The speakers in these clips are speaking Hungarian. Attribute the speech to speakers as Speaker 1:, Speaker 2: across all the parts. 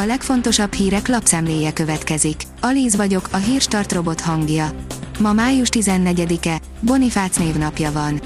Speaker 1: A legfontosabb hírek lapszemléje következik. Alíz vagyok, a hírstart robot hangja. Ma május 14-e, Bonifác névnapja van.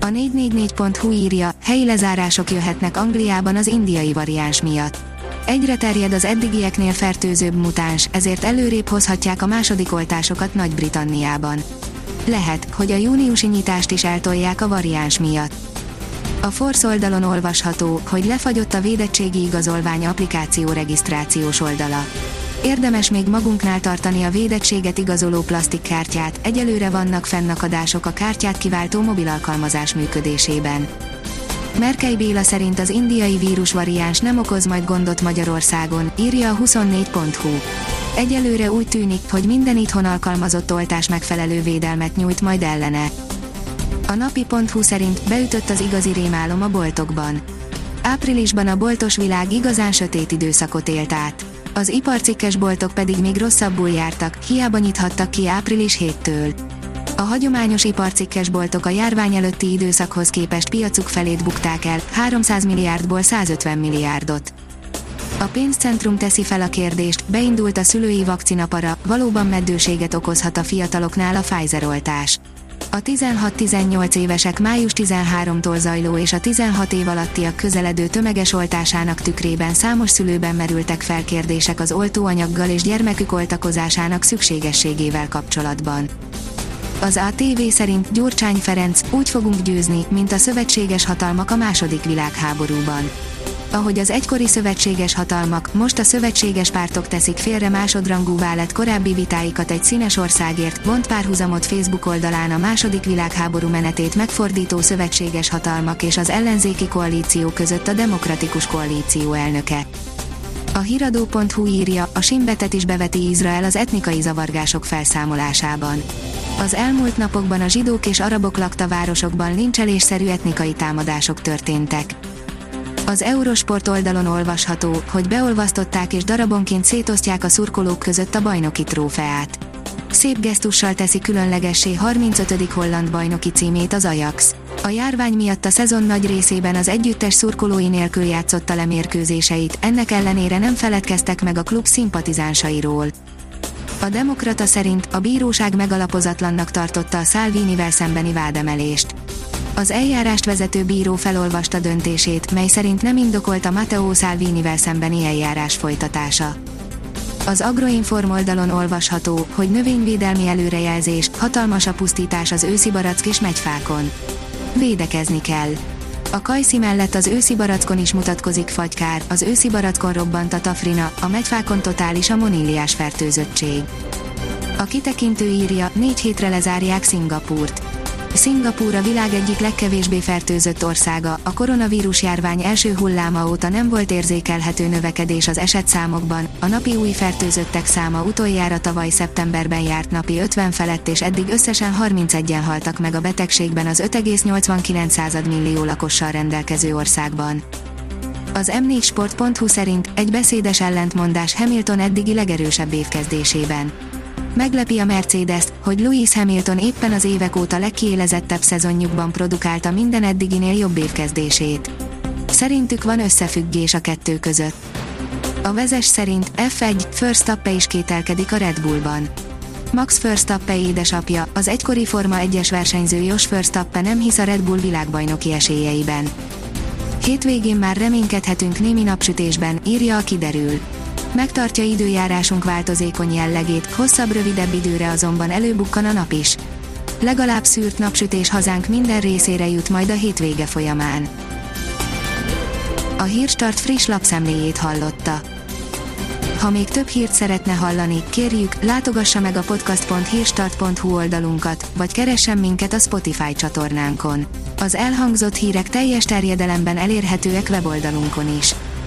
Speaker 1: A 444.hu írja, helyi lezárások jöhetnek Angliában az indiai variáns miatt. Egyre terjed az eddigieknél fertőzőbb mutáns, ezért előrébb hozhatják a második oltásokat Nagy-Britanniában. Lehet, hogy a júniusi nyitást is eltolják a variáns miatt. A Force oldalon olvasható, hogy lefagyott a védettségi igazolvány applikáció regisztrációs oldala. Érdemes még magunknál tartani a védettséget igazoló plastikkártyát, egyelőre vannak fennakadások a kártyát kiváltó mobil alkalmazás működésében. Merkei Béla szerint az indiai vírusvariáns nem okoz majd gondot Magyarországon, írja a 24.hu. Egyelőre úgy tűnik, hogy minden itthon alkalmazott oltás megfelelő védelmet nyújt majd ellene. A napi.hu szerint beütött az igazi rémálom a boltokban. Áprilisban a boltos világ igazán sötét időszakot élt át. Az iparcikkes boltok pedig még rosszabbul jártak, hiába nyithattak ki április 7-től. A hagyományos iparcikkes boltok a járvány előtti időszakhoz képest piacuk felét bukták el, 300 milliárdból 150 milliárdot. A pénzcentrum teszi fel a kérdést, beindult a szülői vakcinapara, valóban meddőséget okozhat a fiataloknál a Pfizer oltás. A 16-18 évesek május 13-tól zajló és a 16 év alattiak közeledő tömeges oltásának tükrében számos szülőben merültek fel kérdések az oltóanyaggal és gyermekük oltakozásának szükségességével kapcsolatban. Az ATV szerint Gyurcsány Ferenc úgy fogunk győzni, mint a szövetséges hatalmak a második világháborúban ahogy az egykori szövetséges hatalmak, most a szövetséges pártok teszik félre másodrangúvá lett korábbi vitáikat egy színes országért, vont párhuzamot Facebook oldalán a második világháború menetét megfordító szövetséges hatalmak és az ellenzéki koalíció között a demokratikus koalíció elnöke. A hiradó.hu írja, a simbetet is beveti Izrael az etnikai zavargások felszámolásában. Az elmúlt napokban a zsidók és arabok lakta városokban lincselésszerű etnikai támadások történtek. Az Eurosport oldalon olvasható, hogy beolvasztották és darabonként szétosztják a szurkolók között a bajnoki trófeát. Szép gesztussal teszi különlegessé 35. holland bajnoki címét az Ajax. A járvány miatt a szezon nagy részében az együttes szurkolói nélkül játszotta le mérkőzéseit, ennek ellenére nem feledkeztek meg a klub szimpatizánsairól. A Demokrata szerint a bíróság megalapozatlannak tartotta a Salvinivel szembeni vádemelést az eljárást vezető bíró felolvasta döntését, mely szerint nem indokolt a Matteo Salvinivel szembeni eljárás folytatása. Az Agroinform oldalon olvasható, hogy növényvédelmi előrejelzés, hatalmas a pusztítás az őszi barack és megyfákon. Védekezni kell. A kajszi mellett az őszi barackon is mutatkozik fagykár, az őszi barackon robbant a tafrina, a megyfákon totális a moníliás fertőzöttség. A kitekintő írja, négy hétre lezárják Szingapúrt. Szingapúr a világ egyik legkevésbé fertőzött országa, a koronavírus járvány első hulláma óta nem volt érzékelhető növekedés az esetszámokban, a napi új fertőzöttek száma utoljára tavaly szeptemberben járt napi 50 felett és eddig összesen 31-en haltak meg a betegségben az 5,89 millió lakossal rendelkező országban. Az m4sport.hu szerint egy beszédes ellentmondás Hamilton eddigi legerősebb évkezdésében Meglepi a mercedes hogy Lewis Hamilton éppen az évek óta legkiélezettebb szezonjukban produkálta minden eddiginél jobb évkezdését. Szerintük van összefüggés a kettő között. A vezes szerint F1 Verstappen is kételkedik a Red Bullban. Max Verstappen édesapja, az egykori Forma 1-es versenyző Jos Verstappen nem hisz a Red Bull világbajnoki esélyeiben. Hétvégén már reménykedhetünk némi napsütésben, írja a kiderül megtartja időjárásunk változékony jellegét, hosszabb-rövidebb időre azonban előbukkan a nap is. Legalább szűrt napsütés hazánk minden részére jut majd a hétvége folyamán. A Hírstart friss lapszemléjét hallotta. Ha még több hírt szeretne hallani, kérjük, látogassa meg a podcast.hírstart.hu oldalunkat, vagy keressen minket a Spotify csatornánkon. Az elhangzott hírek teljes terjedelemben elérhetőek weboldalunkon is.